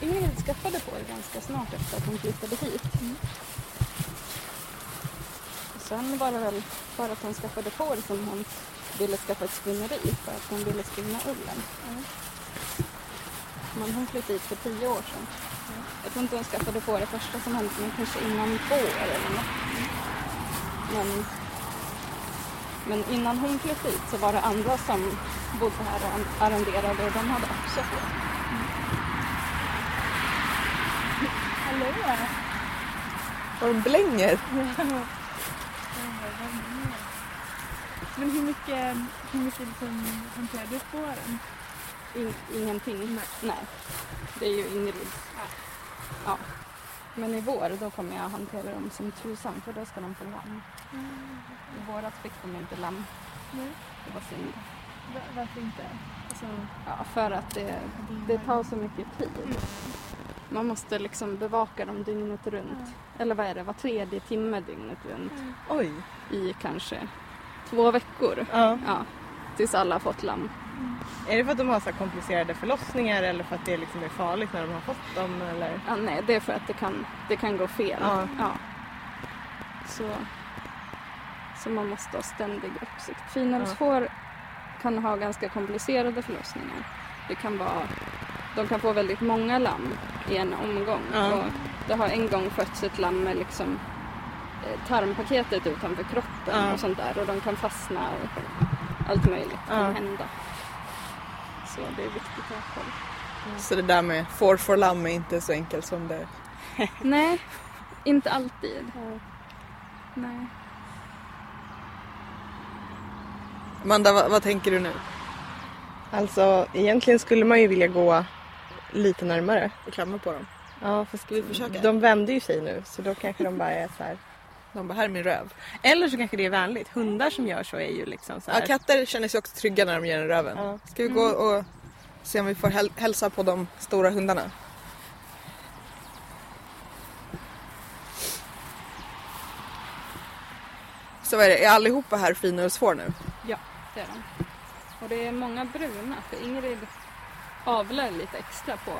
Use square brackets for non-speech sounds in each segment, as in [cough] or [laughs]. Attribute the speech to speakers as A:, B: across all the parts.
A: Ingrid skaffade får ganska snart efter att hon flyttade hit. Och sen var det väl för att hon skaffade får som hon ville skaffa ett spinneri för att hon ville spinna ullen. Men hon flyttade hit för tio år sedan. Jag tror inte hon skaffade får det första som hände men kanske innan två år eller något. Men, men innan hon flyttade hit så var det andra som bodde här och arrenderade och de hade också får.
B: Hallå!
C: Och de blänger.
B: Men hur mycket, hur mycket liksom hanterar du fåren?
A: In, ingenting. Nej. Det är ju Ingrid. Ja. Men i vår då kommer jag hantera dem som tusan för då ska de få lamm. I våras fick de inte lamm.
B: Nej.
A: Det var synd.
B: Va- Varför inte? Alltså,
A: Ja, för att det, det tar så mycket tid. Man måste liksom bevaka dem dygnet runt. Eller vad är det, var tredje timme dygnet runt.
C: Oj.
A: I kanske två veckor.
C: Ja.
A: Ja, tills alla har fått lamm.
C: Är det för att de har så komplicerade förlossningar eller för att det liksom är farligt när de har fått dem? Eller?
A: Ja, nej, det är för att det kan, det kan gå fel.
C: Ja.
A: Så, så man måste ha ständig uppsikt. Finälvsfår kan ha ganska komplicerade förlossningar. Det kan vara, de kan få väldigt många lamm i en omgång.
C: Ja.
A: Och det har en gång fötts ett lamm med liksom, eh, tarmpaketet utanför kroppen
C: Ja.
A: och sånt där. Och de kan fastna och allt möjligt kan
C: Ja.
A: hända. Så det är viktigt att ha koll.
C: Så det där med får for lamm är inte så enkelt som det [laughs]
A: Nej, inte alltid. Nej.
C: Amanda, vad, vad tänker du nu?
D: Alltså egentligen skulle man ju vilja gå lite närmare.
C: Och klämma på dem?
D: Ja fast
C: Ska vi försöka?
D: de vände ju sig nu så då kanske de bara är så här.
C: De bara, här är min röv.
D: Eller så kanske det är vänligt. Hundar som gör så är ju liksom så
C: Ja,
D: här.
C: katter känner sig också trygga när de ger en röven.
D: Ja.
C: Ska vi gå och se om vi får häl- hälsa på de stora hundarna? Så vad är det, är allihopa här finurusfår nu?
A: Ja, det är de. Och det är många bruna, för Ingrid avlar lite extra på,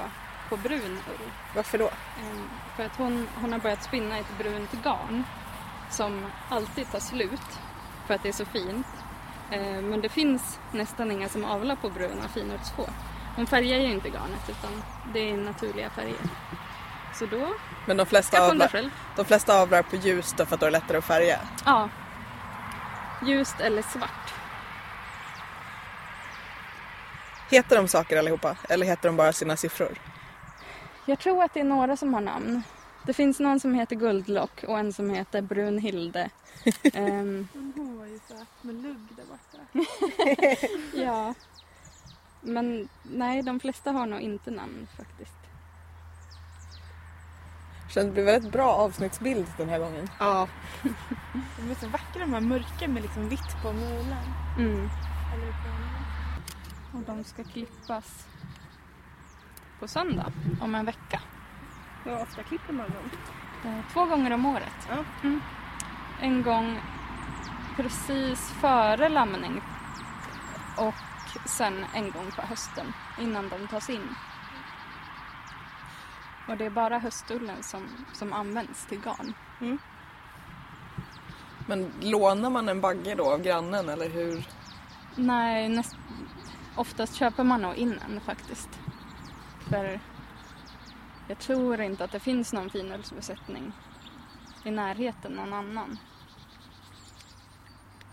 A: på brun ull.
C: Varför då?
A: Ehm, För att hon, hon har börjat spinna ett brunt garn som alltid tar slut för att det är så fint. Ehm, Men det finns nästan inga som avlar på bruna finurtsfår. Hon färgar ju inte garnet utan det är naturliga färger. Så då
C: Men de flesta, avlar, de flesta avlar på ljus då för att då är det lättare att färga.
A: Ja. Ljust eller svart.
C: Heter de saker allihopa? Eller heter de bara sina siffror?
A: Jag tror att det är några som har namn. Det finns någon som heter Guldlock och en som heter Brunhilde.
B: Men hon var ju söt med lugg där borta.
A: ja. Men nej, de flesta har nog inte namn faktiskt.
C: Känns det blir väldigt bra avsnittsbild den här gången.
A: Ja. [laughs]
B: De är så vackra de här mörka med liksom vitt på mulen.
A: Mm. Och de ska klippas på söndag om en vecka.
B: Hur ofta klipper man dem?
A: Eh, Två gånger om året.
B: Ja.
A: Mm. En gång precis före lamning och sen en gång på hösten innan de tas in. Och det är bara höstullen som, som används till garn.
C: Men lånar man en bagge då av grannen eller hur?
A: Nej, näst, oftast köper man nog in en faktiskt. För jag tror inte att det finns någon finullsbesättning i närheten någon annan.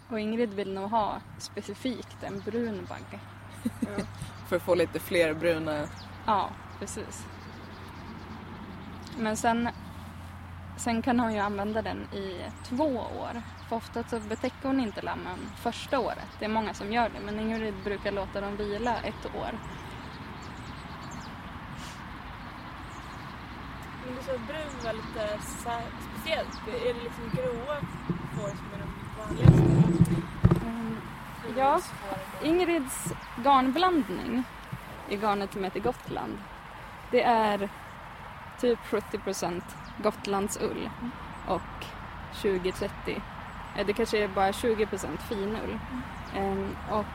A: Och Ingrid vill nog ha specifikt en brun bagge.
C: För att få lite fler bruna...
A: Ja, precis. Men sen, sen kan hon ju använda den i två år. För ofta så betäcker hon inte lammen första året. Det är många som gör det, men Ingrid brukar låta dem vila ett år.
B: Men du sa att brun var lite speciellt. Är det liksom gråa får som är de vanligaste?
A: Mm, Ja, Ingrids garnblandning i garnet som heter Gotland, det är typ 70 Gotlandsull och 20-30, eh, Eh, det kanske är bara 20 finull. Mm. Och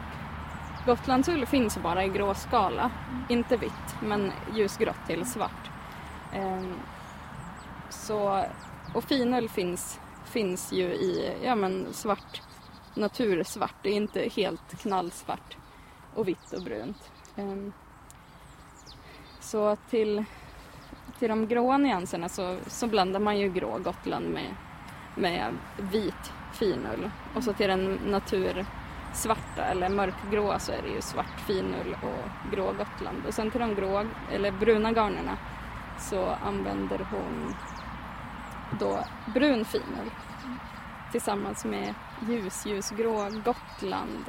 A: Gotlandsull finns bara i gråskala, inte vitt, men ljusgrått till svart. Ehm, så, och finull finns, finns ju i ja, men svart, natursvart, det är inte helt knallsvart och vitt och brunt. Ehm, så till, till de gråa nyanserna så, så blandar man ju grå Gotland med, med vit finull. Och så till den natursvarta eller mörkgråa så är det ju svart finull och grå Gotland. Och sen till de grå, eller bruna garnerna så använder hon då brun finull tillsammans med ljus, ljusgrå Gotland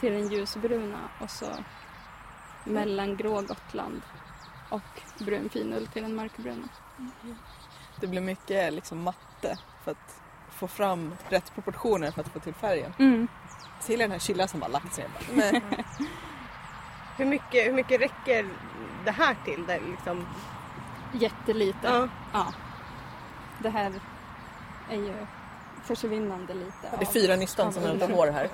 A: till den ljusbruna och så mellangrå Gotland och brun finull till den mörkbruna.
C: Det blir mycket liksom matte för att få fram rätt proportioner för att få till färgen.
A: Mm.
C: Till den här chillan som bara lagt sig. Bara, nej. [laughs]
D: Hur mycket, hur mycket räcker det här till? Det liksom,
A: Jättelite.
D: ja.
A: Ja. Det här är ju försvinnande lite.
C: Det är
A: av-
C: fyra nystan som hämtar
A: ullen.
C: hår här.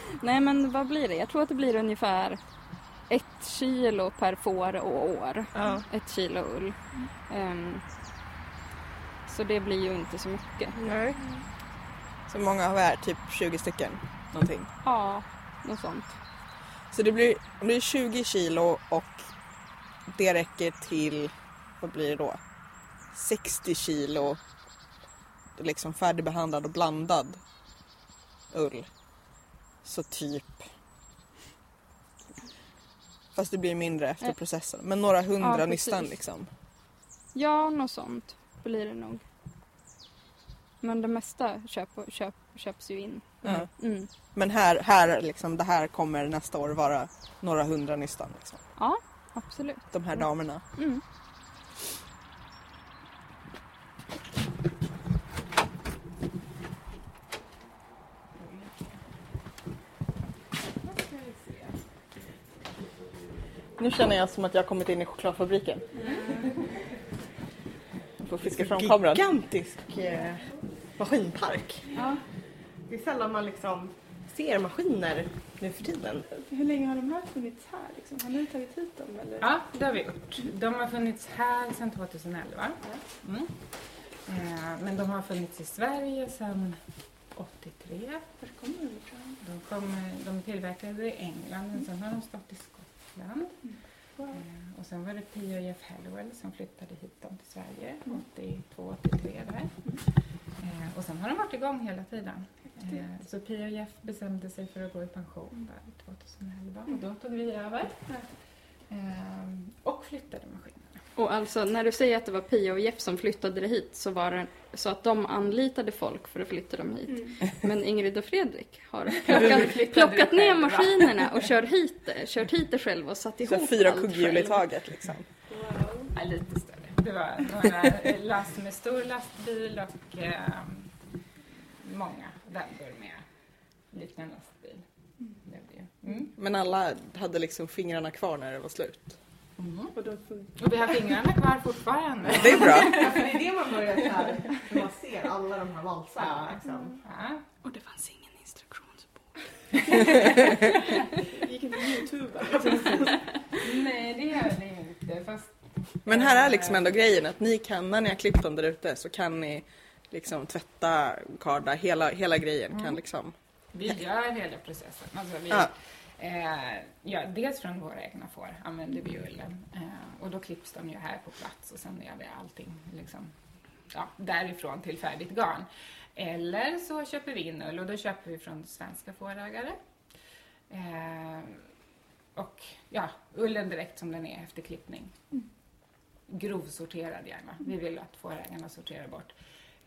C: [laughs]
A: Nej men vad blir det? Jag tror att det blir ungefär ett kilo per får och år.
D: Ja.
A: Ett kilo ull. Ehm, så det blir ju inte så mycket.
D: Nej.
C: Så många har vi här, typ 20 stycken. Någonting.
A: Ja, något sånt.
C: Så det blir, det blir 20 kilo och det räcker till, vad blir det då? 60 kilo liksom färdigbehandlad och blandad ull. Så typ Fast det blir mindre efter processen. Men några hundra
A: Ja, precis.
C: nystan liksom.
A: Ja, något sånt blir det nog. Men det mesta köp, köp, köps ju in.
C: Ja.
A: Mm.
C: Men här, här liksom, det här kommer nästa år vara några hundra nystan. Liksom.
A: Ja, absolut.
C: De här damerna.
A: Mm.
C: Nu känner jag som att jag kommit in i chokladfabriken. Får fiska fram kameran.
D: Gigantisk eh, maskinpark.
A: Ja.
D: Det är sällan man liksom ser maskiner nu för tiden.
E: Hur länge har de här funnits här? Liksom? Har ni tagit hit dem? Eller?
F: Ja, det har vi gjort. De har funnits här sedan 2011. Mm. Eh, Men de har funnits i Sverige sedan 83.
E: Var kommer de ifrån?
F: De, kom, de tillverkade i England men sen har de stått i Skottland.
E: Wow.
F: Eh, Och sen var det Pio och Jeff Hallowell som flyttade hit dem till Sverige 82, 83 där. Eh, Och sen har de varit igång hela tiden. Eh, Så och Jeff bestämde sig för att gå i pension där 2011 och då tog vi över. Eh, Och flyttade maskinerna.
A: Och alltså när du säger att det var Pia och Jeff som flyttade det hit så var det så att de anlitade folk för att flytta dem hit. Men Ingrid och Fredrik har [laughs] plockat, plockat ner
F: själva.
A: maskinerna och kör hit det, kört hit det själv och satt
C: Så
A: ihop
C: fyra
A: allt
C: kugghjul i
A: själv.
C: taget liksom.
F: Ja, lite större. Det var några last med stor lastbil och eh, många vändor med liten lastbil. Ju. Mm.
C: Men alla hade liksom fingrarna kvar när det var slut.
E: Och de funkar.
F: Och vi har fingrarna kvar fortfarande.
C: Det är bra.
D: Ja, för det är det man börjar så här, när man ser alla de här valsarna. Liksom.
F: Ja.
A: Och det fanns ingen instruktionsbok.
E: gick inte på Youtube.
F: Nej, det gör det inte. Fast
C: Men här är liksom ändå grejen att ni kan, när ni har klippt dem där ute så kan ni liksom tvätta, karda, hela, hela grejen kan liksom.
F: vi gör hela processen. Alltså vi,
C: Ja.
F: Eh, ja, dels från våra egna får använder vi ullen. Eh, och då klipps de ju här på plats och sen gör vi allting liksom, ja, därifrån till färdigt garn. Eller så köper vi in ull och då köper vi från svenska fårägare. Eh, och ja, ullen direkt som den är efter klippning. Grovsorterad gärna. Vi vill att fårägarna sorterar bort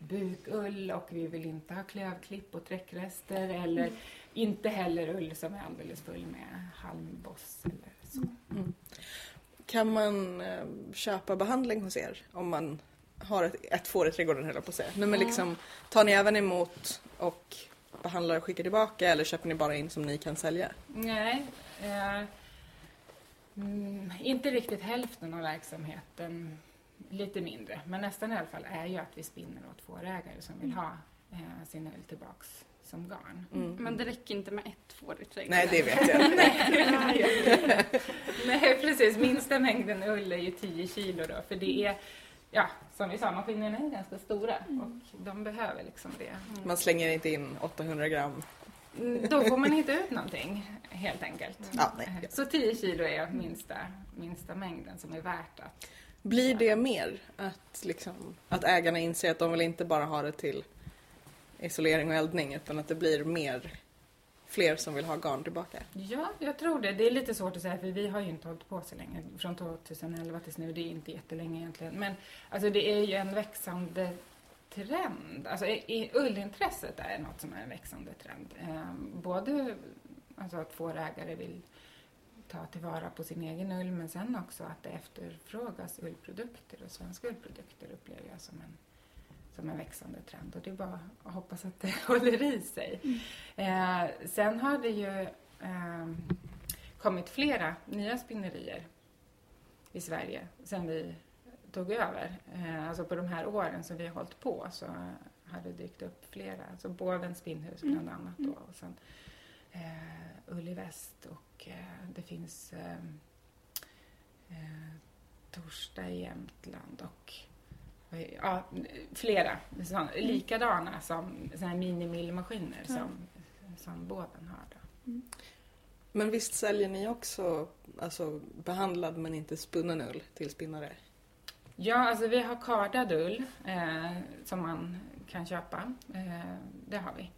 F: bukull och vi vill inte ha klövklipp och träckrester eller inte heller ull som är alldeles full med halmboss eller så.
C: Kan man eh, köpa behandling hos er om man har ett, ett får i trädgården höll jag på att säga. Men liksom, tar ni även emot och behandlar och skickar tillbaka eller köper ni bara in som ni kan sälja?
F: Nej, eh, mm, inte riktigt hälften av verksamheten, lite mindre, men nästan i alla fall är ju att vi spinner åt fårägare som vill ha eh, sin ull tillbaks som garn.
C: Mm.
A: Men det räcker inte med ett får i trädgården.
C: Nej, det vet jag. [laughs]
F: Nej, precis. Minsta mängden ull är ju 10 kilo då, för det är, ja, som vi sa, maskinerna är ganska stora och de behöver liksom det.
C: Man slänger inte in 800 gram.
F: Mm, Då får man inte ut någonting, helt enkelt.
C: Ja, nej.
F: Så 10 kilo är minsta, minsta mängden som är värt att...
C: Blir det mer? Att, liksom, att ägarna inser att de vill inte bara ha det till isolering och eldning utan att det blir mer fler som vill ha garn tillbaka?
F: Ja, jag tror det. Det är lite svårt att säga för vi har ju inte hållit på så länge. Från 2011 tills nu, det är inte jättelänge egentligen. Men alltså det är ju en växande trend. Alltså i- ullintresset är något som är en växande trend. Eh, både alltså att fårägare vill ta tillvara på sin egen ull men sen också att det efterfrågas ullprodukter och svenska ullprodukter upplever jag som en, som en växande trend och det är bara att hoppas att det [laughs] håller i sig. Eh, sen har det ju eh, kommit flera nya spinnerier i Sverige sen vi tog över. Eh, alltså på de här åren som vi har hållit på så har det dykt upp flera. Alltså Båvens spinnhus bland annat då, och sen eh, Ull i väst och eh, det finns eh, eh, Torsta i Jämtland och ja, flera såna, likadana som såna här minimillmaskiner som, som båven har. Då.
C: Men visst säljer ni också alltså, behandlad men inte spunnen ull till spinnare?
F: Ja, alltså vi har kardad ull eh, som man kan köpa. Eh, det har vi.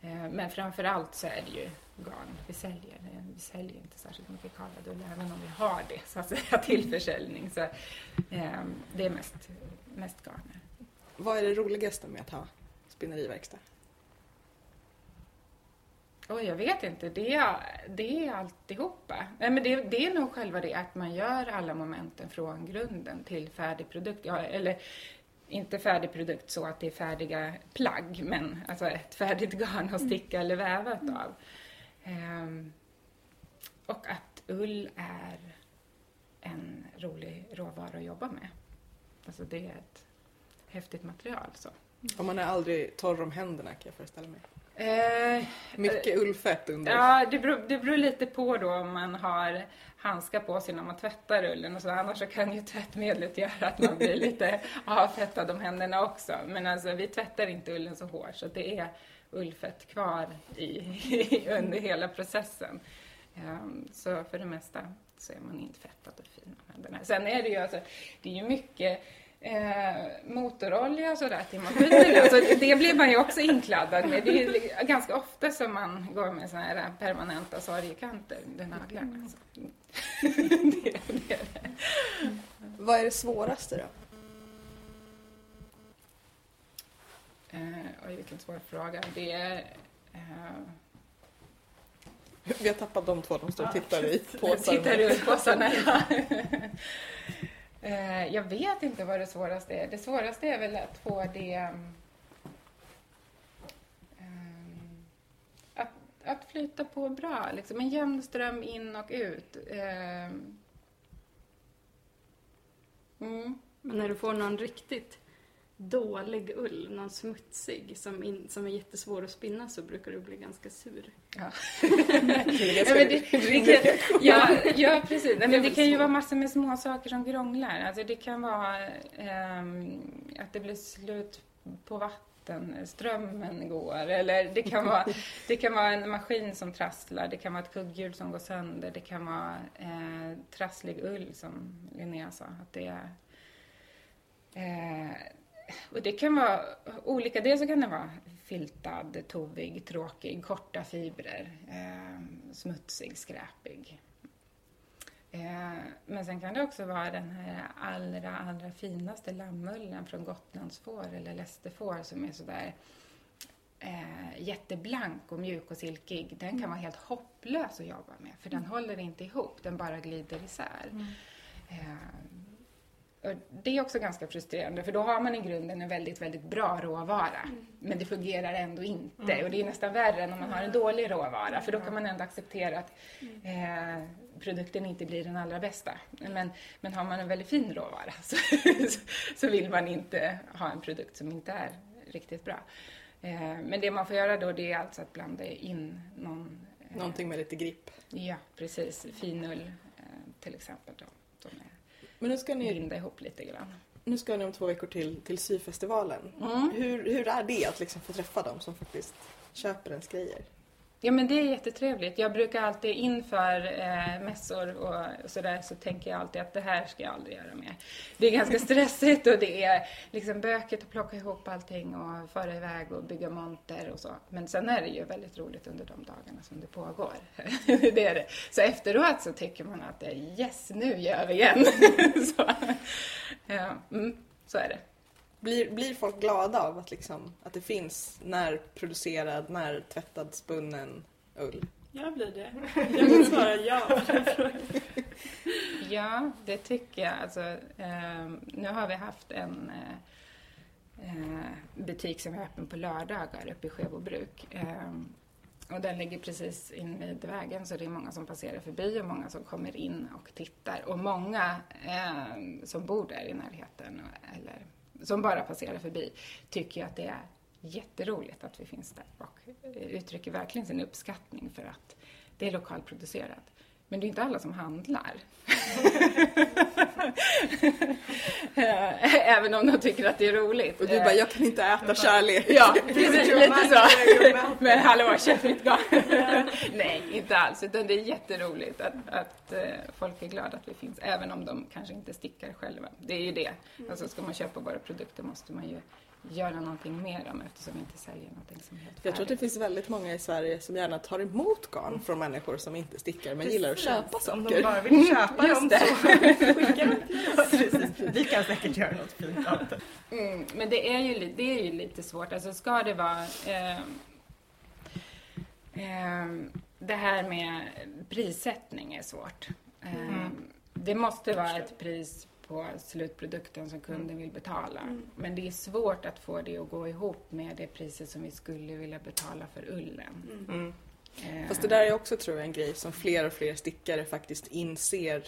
F: Eh, men framför allt så är det ju garn vi säljer. Vi säljer inte särskilt mycket kardad ull även om vi har det så att säga [laughs] till försäljning. Så, eh, det är mest, mest garner.
C: Vad är det roligaste med att ha spinneriverkstad?
F: Oj, jag vet inte. Det är, det är alltihopa. Nej, men det, det är nog själva det att man gör alla momenten från grunden till färdig produkt. Ja, eller inte färdig produkt så att det är färdiga plagg, men alltså ett färdigt garn att sticka eller väva av. Ehm, och att ull är en rolig råvara att jobba med. Alltså det är ett häftigt material. Så.
C: Och man är aldrig torr om händerna kan jag föreställa mig.
F: Eh,
C: Mycket ullfett under.
F: Ja, det beror, det beror lite på då om man har handskar på sig när man tvättar ullen och så. Annars så kan ju tvättmedlet göra att man blir lite [laughs] avfettad om händerna också. Men alltså vi tvättar inte ullen så hårt så det är ullfett kvar i, [laughs] under hela processen. Ehm, så för det mesta så är man infettad och fin om händerna. Sen är det ju alltså, det är ju mycket Eh, motorolja och sådär till maskinerna. [laughs] Alltså, det blir man ju också inkladdad med. Det är ganska ofta som man går med såna här permanenta sorgkanter under naglarna. Så. [laughs] det, det det.
C: Vad är det svåraste då?
F: Eh, oj, vilken svår fråga. Det är... Eh,
C: Vi har tappat de två, de står och tittar i påsar.
F: tittar runt [laughs] påsarna. Ja. Eh, jag vet inte vad det svåraste är. Det svåraste är väl att få det... ehm, att, att flyta på bra, liksom en jämn ström in och ut. Ehm, mm.
A: Men när du får någon riktigt dålig ull, någon smutsig som, in, som är jättesvår att spinna så brukar du bli ganska sur.
F: Ja. [laughs] Ja, men det,
C: rimlig
F: det,
C: reaktion.
F: ja, ja, precis. Men det kan ju vara massor med små saker som krånglar. Alltså det kan vara ehm, att det blir slut på vatten, strömmen går. Eller det kan, vara, det kan vara en maskin som trasslar, det kan vara ett kugghjul som går sönder, det kan vara eh, trasslig ull som Linnea sa. Att det är, eh, och det kan vara olika. Dels så kan det vara filtad, tovig, tråkig, korta fibrer, eh, smutsig, skräpig. Eh, men sen kan det också vara den här allra, allra finaste lammullen från Gotlandsfår eller lästerfår som är sådär eh, jätteblank och mjuk och silkig. Den kan vara helt hopplös att jobba med för den håller inte ihop, den bara glider isär. Eh, och det är också ganska frustrerande för då har man i grunden en väldigt, väldigt bra råvara. Men det fungerar ändå inte. Och det är nästan värre än om man har en dålig råvara för då kan man ändå acceptera att eh, produkten inte blir den allra bästa. Men, men har man en väldigt fin råvara så, så vill man inte ha en produkt som inte är riktigt bra. Eh, men det man får göra då det är alltså att blanda in någon... eh,
C: Någonting med lite grip.
F: Ja, precis. Finull eh, till exempel då. Som är
C: Men nu ska ni,
F: binda ihop lite grann.
C: nu ska ni om två veckor till, till syfestivalen.
F: Mm.
C: Hur, hur är det att liksom få träffa dem som faktiskt köper ens grejer?
F: Ja men det är jättetrevligt. Jag brukar alltid inför eh, mässor och sådär så tänker jag alltid att det här ska jag aldrig göra mer. Det är ganska [laughs] stressigt och det är liksom bökigt att plocka ihop allting och föra iväg och bygga monter och så. Men sen är det ju väldigt roligt under de dagarna som det pågår. [laughs] det är det. Så efteråt så tycker man att yes, nu gör vi igen. [laughs] så, ja, mm, så är det.
C: Blir, blir folk glada av att, liksom, att det finns närproducerad, närtvättad, spunnen ull?
B: Jag blir det. Jag vill svara ja. [laughs]
F: Ja, det tycker jag. Alltså, eh, nu har vi haft en eh, eh, butik som är öppen på lördagar uppe i Skebobruk. Eh, och den ligger precis invid vägen så det är många som passerar förbi och många som kommer in och tittar. Och många eh, som bor där i närheten eller som bara passerar förbi tycker att det är jätteroligt att vi finns där och uttrycker verkligen sin uppskattning för att det är lokalproducerat. Men det är inte alla som handlar. [laughs] Även om de tycker att det är roligt.
C: Och du bara, jag kan inte äta kärlek.
F: Ja, [laughs] precis, lite så. [laughs] Men hallå, köp mitt garn. Nej, inte alls. Utan det är jätteroligt att, att eh, folk är glada att vi finns. Även om de kanske inte stickar själva. Det är ju det. Alltså ska man köpa våra produkter måste man ju göra någonting med dem eftersom vi inte säljer någonting som är helt
C: Jag tror att det
F: färdigt.
C: finns väldigt många i Sverige som gärna tar emot garn från människor som inte stickar men gillar att köpa
D: Om de
C: saker.
D: bara vill [laughs] köpa
F: Just
D: dem
F: det. [laughs]
D: så skicka dem till. [laughs] Precis. Vi kan säkert göra något fint av det.
F: Mm, men det är, ju, det är ju lite svårt. Alltså ska det vara... ehm, ehm, det här med prissättning är svårt. Ehm, Det måste vara ett pris på slutprodukten som kunden vill betala. Men det är svårt att få det att gå ihop med det priset som vi skulle vilja betala för ullen.
C: Mm.
F: Ehm,
C: Fast det där är också tror jag en grej som fler och fler stickare faktiskt inser.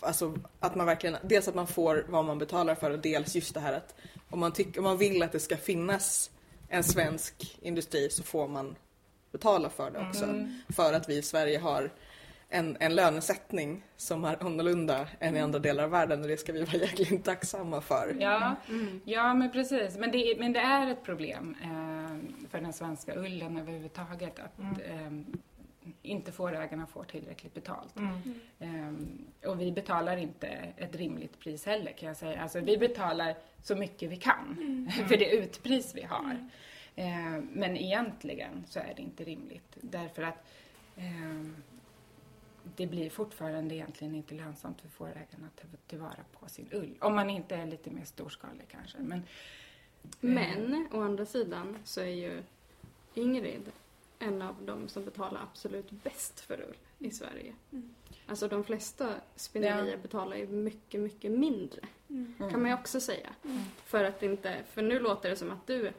C: Alltså att man verkligen, dels att man får vad man betalar för och dels just det här att om man, tycker, om man vill att det ska finnas en svensk industri så får man betala för det också.
F: Mm.
C: För att vi i Sverige har en, en lönesättning som är annorlunda än i andra delar av världen och det ska vi vara [laughs] jäkligt tacksamma för.
F: Ja, ja men precis. Men det, är- men det är ett problem eh, för den svenska ullen överhuvudtaget att eh, inte fårägarna får tillräckligt betalt. Eh, och vi betalar inte ett rimligt pris heller kan jag säga. Alltså vi betalar så mycket vi kan [laughs] för det utpris vi har. Eh, men egentligen så är det inte rimligt därför att eh, det blir fortfarande egentligen inte lönsamt för fårägarna att tillvara på sin ull. Om man inte är lite mer storskalig kanske. Men,
A: Men å andra sidan så är ju Ingrid en av de som betalar absolut bäst för ull i Sverige. Alltså de flesta spinnerier betalar ju mycket, mycket mindre. Kan man ju också säga. För att inte, för nu låter det som att du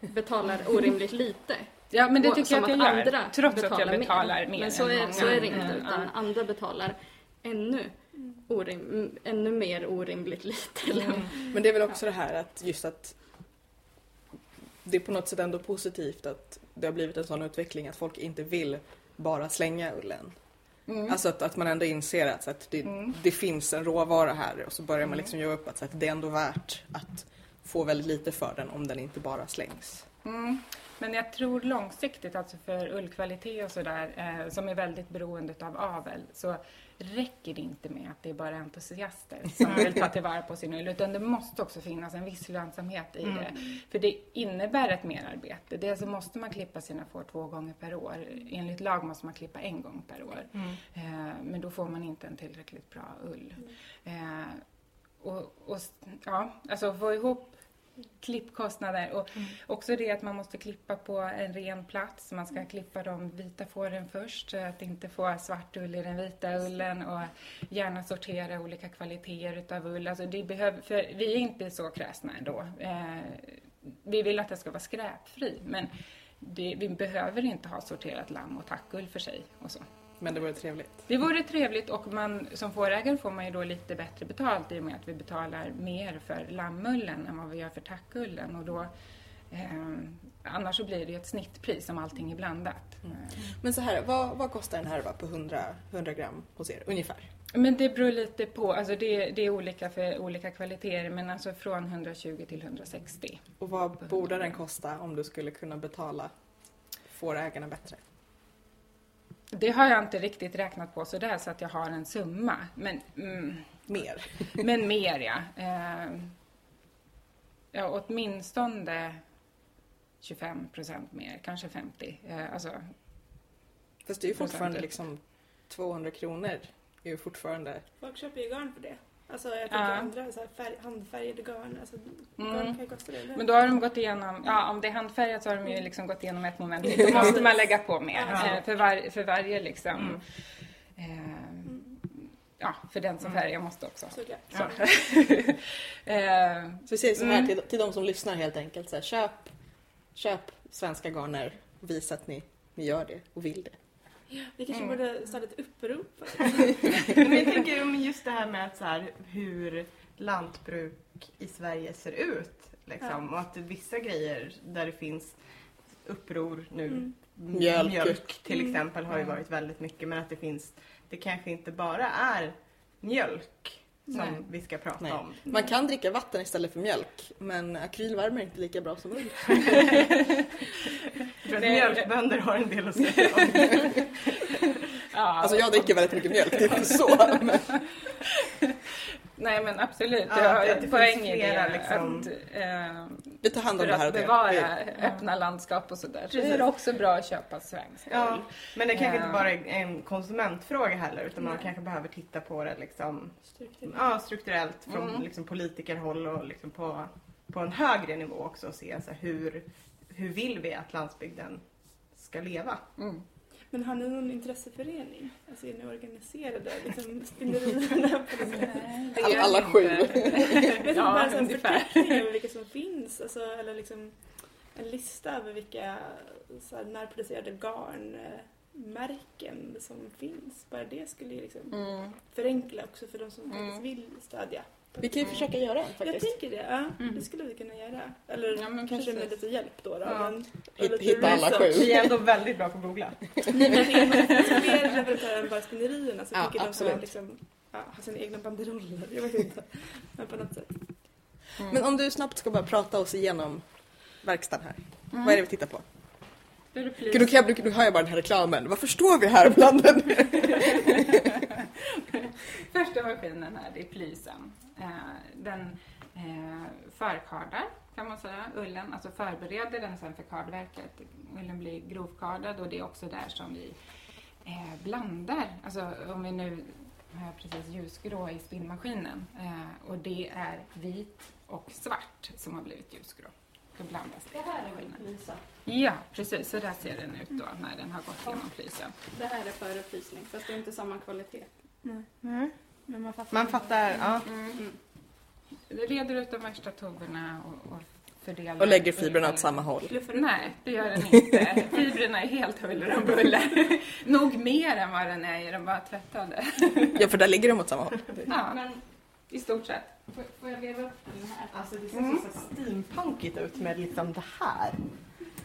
A: betalar orimligt lite.
F: Ja, men det tycker jag att jag gör.
A: andra
F: trots att jag
A: betalar
F: betalar mer,
A: Men så
F: än
A: är,
F: många.
A: så är det inte,
F: Mm,
A: utan
F: ja.
A: andra betalar ännu, orim, ännu mer orimligt lite. Eller?
C: Men det är väl också det här att just att det är på något sätt ändå positivt att det har blivit en sån utveckling att folk inte vill bara slänga ullen.
F: Mm.
C: Alltså att, att man ändå inser att, så att det, det finns en råvara här och så börjar man liksom göra upp att, så att det är ändå värt att få väldigt lite för den om den inte bara slängs.
F: Mm. Men jag tror långsiktigt, alltså för ullkvalitet och sådär, eh, som är väldigt beroende av avel, så räcker det inte med att det är bara entusiaster som vill ta tillvara på sin ull, utan det måste också finnas en viss lönsamhet i det. För det innebär ett merarbete. Dels så måste man klippa sina får två gånger per år. Enligt lag måste man klippa en gång per år. Eh, men då får man inte en tillräckligt bra ull. Eh, och, och, ja, alltså få ihop klippkostnader och också det att man måste klippa på en ren plats. Man ska klippa de vita fåren först så att inte få svart ull i den vita ullen och gärna sortera olika kvaliteter utav ull. Alltså det behöver, för vi är inte så kräsna ändå. Eh, vi vill att det ska vara skräpfri men det, vi behöver inte ha sorterat lamm och tackull för sig och så.
C: Men det vore trevligt.
F: Det vore trevligt och man, som fårägare får man ju då lite bättre betalt i och med att vi betalar mer för lammullen än vad vi gör för tackullen och då Eh, annars så blir det ju ett snittpris om allting är blandat.
C: Mm. Men så här, vad, vad kostar en härva på 100, 100 gram hos er ungefär?
F: Men det beror lite på, alltså det, det är olika för olika kvaliteter men alltså från 120 till 160.
C: Och vad borde den kosta om du skulle kunna betala fårägarna bättre?
F: Det har jag inte riktigt räknat på sådär så att jag har en summa. Men, mm,
C: Mer? [laughs]
F: men mer ja. Eh, ja åtminstone 25 procent mer, kanske 50. Eh, alltså,
C: Fast det är ju fortfarande liksom 200 kronor. är ju fortfarande...
B: Folk köper ju garn för det. Alltså jag tänker
F: Ja.
B: andra så här färg, handfärgade garn. Alltså,
F: Mm.
B: Garn kan ju kosta det. eller?
F: Men då har de gått igenom, ja om det är handfärgat så har de ju liksom gått igenom ett moment till. Då måste man lägga på mer
B: Ja.
F: eh, för, var, för varje liksom.
C: Mm.
F: Eh, ja, för den som färgar måste också.
B: Såklart.
F: Så. [laughs] eh,
C: Så vi säger så här
F: Mm.
C: till, till de som lyssnar helt enkelt. Så här, köp, köp svenska garner. Visa att ni, ni gör det och vill det.
B: Vi kanske
F: Mm.
B: borde starta ett upprop. [laughs]
D: Men jag tänker om just det här med att så här, hur lantbruk i Sverige ser ut. Liksom, Och att vissa grejer där det finns uppror nu,
B: Mm.
C: Mjölk.
D: till
B: Mm.
D: exempel har ju varit väldigt mycket men att det finns, det kanske inte bara är mjölk som
F: Nej.
D: vi ska prata
C: Nej.
D: om.
C: Man kan dricka vatten istället för mjölk. Men akryl värmer inte lika bra som ull. [laughs] [laughs]
D: För att mjölkbönder har en del att säga om. [laughs]
F: ja,
C: Alltså jag dricker väldigt mycket mjölk, det är inte så. Men, [laughs]
F: Nej men absolut,
D: Ja,
F: jag har
D: att det
F: poäng i det.
D: liksom.
F: Att, eh,
C: vi tar hand om
F: för
C: det här
F: att
C: åt er.
F: bevara
C: Det-
F: öppna landskap och sådär. Så
D: Precis.
F: är det också bra att köpa svensk
D: Ja, men det kanske inte
F: Ja.
D: bara är en konsumentfråga heller utan man
B: Nej.
D: kanske behöver titta på det liksom,
B: Struktur.
D: ja, strukturellt från
F: Mm.
D: liksom, politikerhåll och liksom på, på en högre nivå också och se så här, hur, hur vill vi att landsbygden ska leva?
F: Mm.
B: Men har ni någon intresseförening? Alltså är ni organiserade? Liksom spinnerierna på?
C: Alla- alla sju.
B: Vet [laughs]
F: Ja,
B: bara en förteckning över vilka som finns. Alltså, eller liksom en lista över vilka så här, närproducerade garnmärken som finns. Bara det skulle ju liksom
F: Mm.
B: förenkla också för de som
F: Mm.
B: faktiskt vill stödja.
C: Vi kan ju försöka göra en
B: Jag
C: faktiskt.
B: tänker det. Ja,
F: Mm.
B: det skulle vi kunna göra. Eller
F: Ja, men
B: kanske med
F: precis.
B: lite hjälp då. då
F: Ja.
B: men,
C: Hitt- hitta alla sju.
D: Vi är ändå väldigt bra på att googla.
B: Nej, men det är fler leverantörer än bara spinnerierna. Så
C: Ja,
B: jag tycker de
C: absolut.
B: får liksom, ja, ha sina egna banderoller. Jag vet inte. Men på något sätt.
F: Mm.
C: Men om du snabbt ska bara prata oss igenom verkstaden här.
F: Mm.
C: Vad är det vi tittar på?
F: Då
C: Gud, då, kan jag, nu hör jag bara den här reklamen. Vad förstår vi här bland den?
F: Första maskinen här, det är plysen. Eh, Den eh, förkardar kan man säga, ullen, alltså förbereder den sen för kardverket. Ullen blir grovkardad och det är också där som vi eh, blandar. Alltså om vi nu har jag precis ljusgrå i spinnmaskinen eh, och det är vit och svart som har blivit ljusgrå. Då blandas det.
A: Det här är plysa?
F: Ja, precis. Så där ser den ut då när den har gått genom plysen.
A: Det här är före plysning, fast det är inte samma kvalitet.
B: Men man fattar.
D: Man fattar, ja.
F: Mm. Det reder ut de värsta tuberna och, och fördelar...
C: Och lägger fibrerna åt samma håll.
F: Nej, det gör den [laughs] inte. Fibrerna är helt huller om buller. [laughs] Nog mer än vad den är i de bara tvättade.
C: Ja, för där ligger de åt samma håll. [laughs]
F: Ja,
A: Men
F: i stort sett.
A: får, får jag veva upp den här?
D: Alltså det ser
F: Mm.
D: så steampunkigt ut med liksom det här.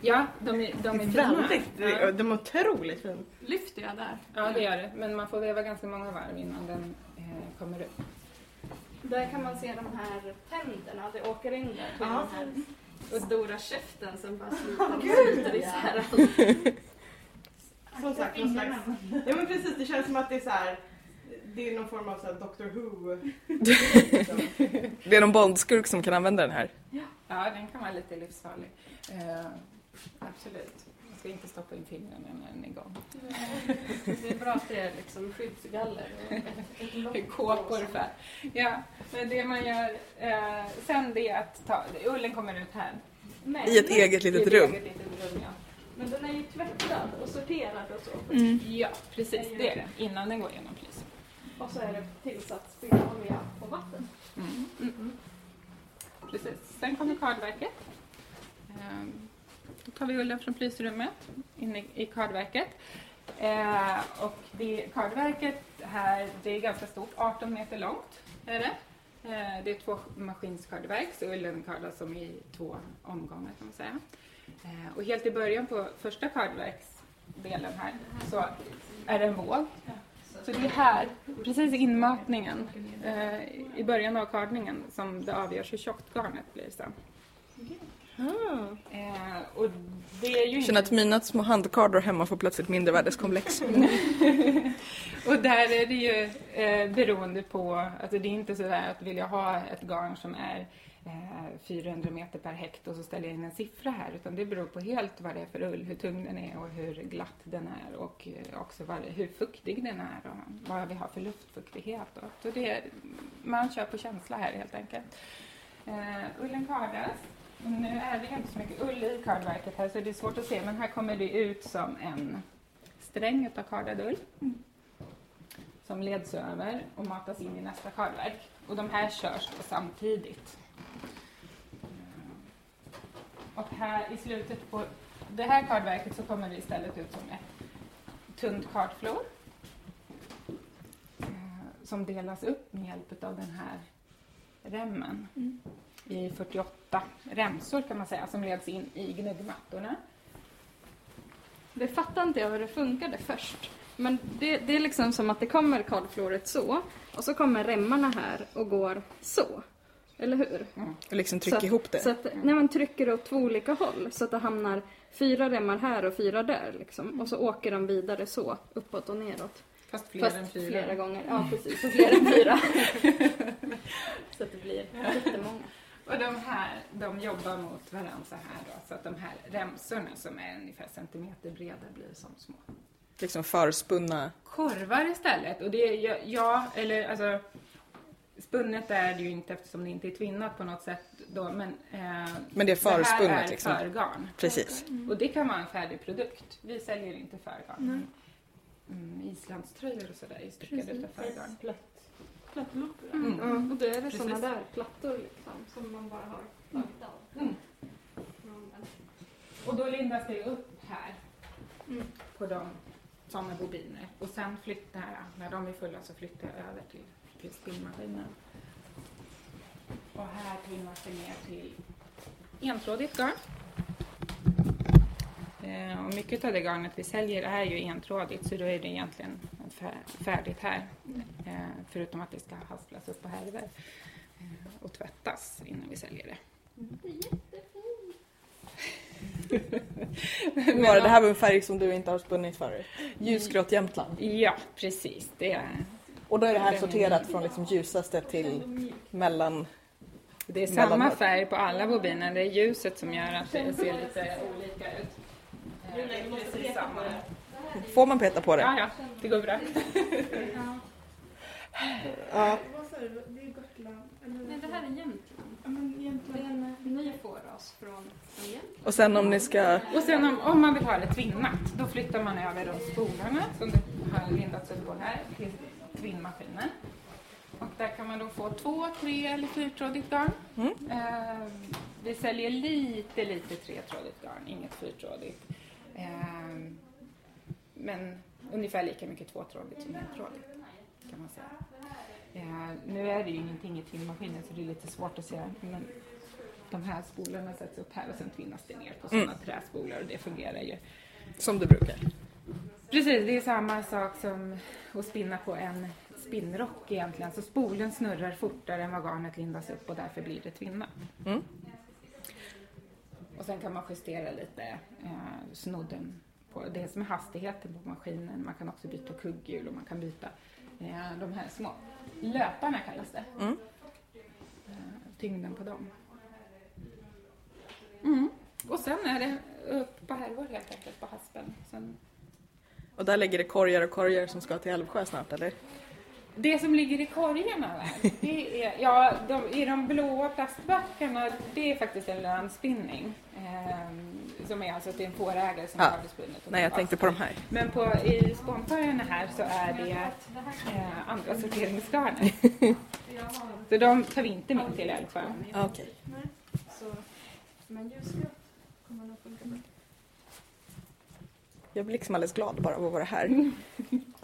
F: Ja, de är, de är fina.
D: väldigt,
F: Ja.
D: de är otroligt fina.
A: Lyfter jag där?
F: ja, det gör det. Men man får veva ganska många varv innan den kommer ut.
A: Där kan man se de här tänderna, det åker in där till
D: Ja.
A: den här och stora käften som bara [laughs] sliter, sliter isär. [laughs]
D: Som sagt, någon slags... Ja men precis, det känns som att det är så här. Det är någon form av så här Doctor Who. [laughs]
C: Det är någon Bondskurk som kan använda den här.
F: Ja, den kan vara lite livsfarlig. Eh, absolut. Ska inte stoppa in fingrarna när den är igång.
A: Det är bra att det är liksom skyddsgaller och på [laughs]
F: Kåpor. Ja, men det man gör eh, sen det är att ta, ullen kommer ut här.
A: Men,
C: I ett eget litet
F: ett
C: rum.
F: eget litet rum ja.
A: men den är ju tvättad och sorterad och så.
F: ja, precis. Det är det. Innan den går igenom plysen.
A: Och så är det tillsatt spinnolja och vatten.
F: Mm. Precis. Sen kommer kardverket. Ehm, då tar vi ullen från plysrummet inne i, kardverket. Eh, och det kardverket här, det är ganska stort, 18 meter långt är det. Eh, Det är två maskinskardverk, så ullen kardas som i två omgångar kan man säga. Eh, Och helt i början på första kardverksdelen här så är det en våg. Så det är här, precis i inmatningen, eh, i början av kardningen, som det avgörs hur tjockt garnet blir sen. Eh, och är ju
C: Jag känner att mina små handkardor hemma får plötsligt mindre värdeskomplex. [laughs]
F: Och där är det ju eh, beroende på, alltså det är inte sådär att vill jag ha ett garn som är eh, 400 meter per hekto så ställer jag in en siffra här utan det beror på helt vad det är för ull, hur tung den är och hur glatt den är och eh, också vad, hur fuktig den är och vad vi har för luftfuktighet. Och, så det man kör på känsla här helt enkelt. Eh, ullen kardas. Nu är det inte så mycket ull i kardverket här så det är svårt att se men här kommer det ut som en sträng utav kardad ull som leds över och matas in i nästa kardverk. Och de här körs då samtidigt. Och här i slutet på det här kardverket så kommer det istället ut som ett tunt kardflor eh, som delas upp med hjälp av den här remmen i 48 remsor kan man säga som leds in i gnuggmattorna.
A: Det fattar inte jag hur det funkade först. Men det, det är liksom som att det kommer kardfloret så och så kommer remmarna här och går så. Eller hur?
C: Och liksom
A: så
C: tryck
A: att,
C: ihop det.
A: Så att när man trycker åt två olika håll så att det hamnar fyra remmar här och fyra där liksom. Och så åker de vidare så, uppåt och neråt.
F: Fast fler än
A: Fast
F: fyra.
A: flera gånger. Ja precis, och fler än fyra. [laughs] så att det blir jättemånga.
F: Och de här, de jobbar mot varandra så här då, så att de här remsorna som är ungefär centimeter breda blir som små
C: Liksom förspunna.
F: korvar istället. Och det ja, ja, eller alltså spunnet är det ju inte eftersom det inte är tvinnat på något sätt då, men eh,
C: Men det är förspunnet
F: det här är
C: liksom.
F: förgarn.
C: Precis.
F: Och det kan vara en färdig produkt. Vi säljer inte förgarn. Mm, islandströjor och sådär är stickade utav förgarn.
E: Plattloppor.
F: Mm.
A: Och då är det sådana där plattor liksom som man bara har tagit av.
F: Mm. Och då lindas det upp här
A: Mm.
F: på de som är bobiner. Och sen flyttar jag, när de är fulla så flyttar jag över till, till spinnmaskinen. Och här trimmas det ner till entrådigt garn. Eh, och mycket av det garnet vi säljer är ju entrådigt så då är det egentligen fär- färdigt här. Förutom att det ska hasplas upp på härvor eh, och tvättas innan vi säljer det.
C: Var det? Här var en färg som du inte har spunnit förut. Ljusgrått Jämtland.
F: Ja, precis. Det är,
C: Och då är det här sorterat från liksom ljusaste till mellan...
F: det är
C: Mellan-
F: samma färg på alla bobiner. Det är ljuset som gör att det ser lite olika ut. Eh.
C: Får man peta på det?
F: Ja, ja, det går bra. [laughs]
C: Ja.
E: Vad sa du? Det är Gotland? Eller?
A: Nej, det här är Jämtland.
E: Ja, men
A: Det är
E: Jämtland.
A: en ny fåras från, från Jämtland.
C: Och sen om ni ska...
F: Och sen om, om man vill ha det tvinnat, då flyttar man över de spolarna som det har lindats upp på här till tvinnmaskinen. Och där kan man då få två, tre eller fyrtrådigt garn.
C: Mm.
F: Eh, vi säljer lite, lite tretrådigt garn, inget fyrtrådigt. Eh, men ungefär lika mycket tvåtrådigt som entrådigt kan man säga. Eh, nu är det ju ingenting i tvinnmaskinen så det är lite svårt att se. Men de här spolarna sätts upp här och sen tvinnas det ner på sådana träspolar och det fungerar ju.
C: Som du brukar.
F: Precis, det är samma sak som att spinna på en spinnrock egentligen. Så spolen snurrar fortare än vad garnet lindas upp och därför blir det tvinnat.
C: Mm.
F: Och sen kan man justera lite eh, snodden på det som är hastigheten på maskinen. Man kan också byta kugghjul och man kan byta eh, de här små löparna kallas det.
C: Mm.
F: Eh, tyngden på dem. Mm. Och sen är det upp på härvor helt enkelt på haspen. Sen
C: Och där ligger det korgar och korgar som ska till Älvsjö snart eller?
F: Det som ligger i korgarna där, det är, ja, de, i de blåa plastbackarna, det är faktiskt en lönspinning. Som är alltså till en fårägare som
C: Ja.
F: har det och
C: Nej, jag tänkte på de här.
F: Men på, i spånkorgarna här så är det eh, andra sorteringsgarner. [laughs] så de tar vi inte med till Älvsjö.
C: Ah, Okej.
A: Bra.
C: Jag blir liksom alldeles glad bara av att vara här. [laughs]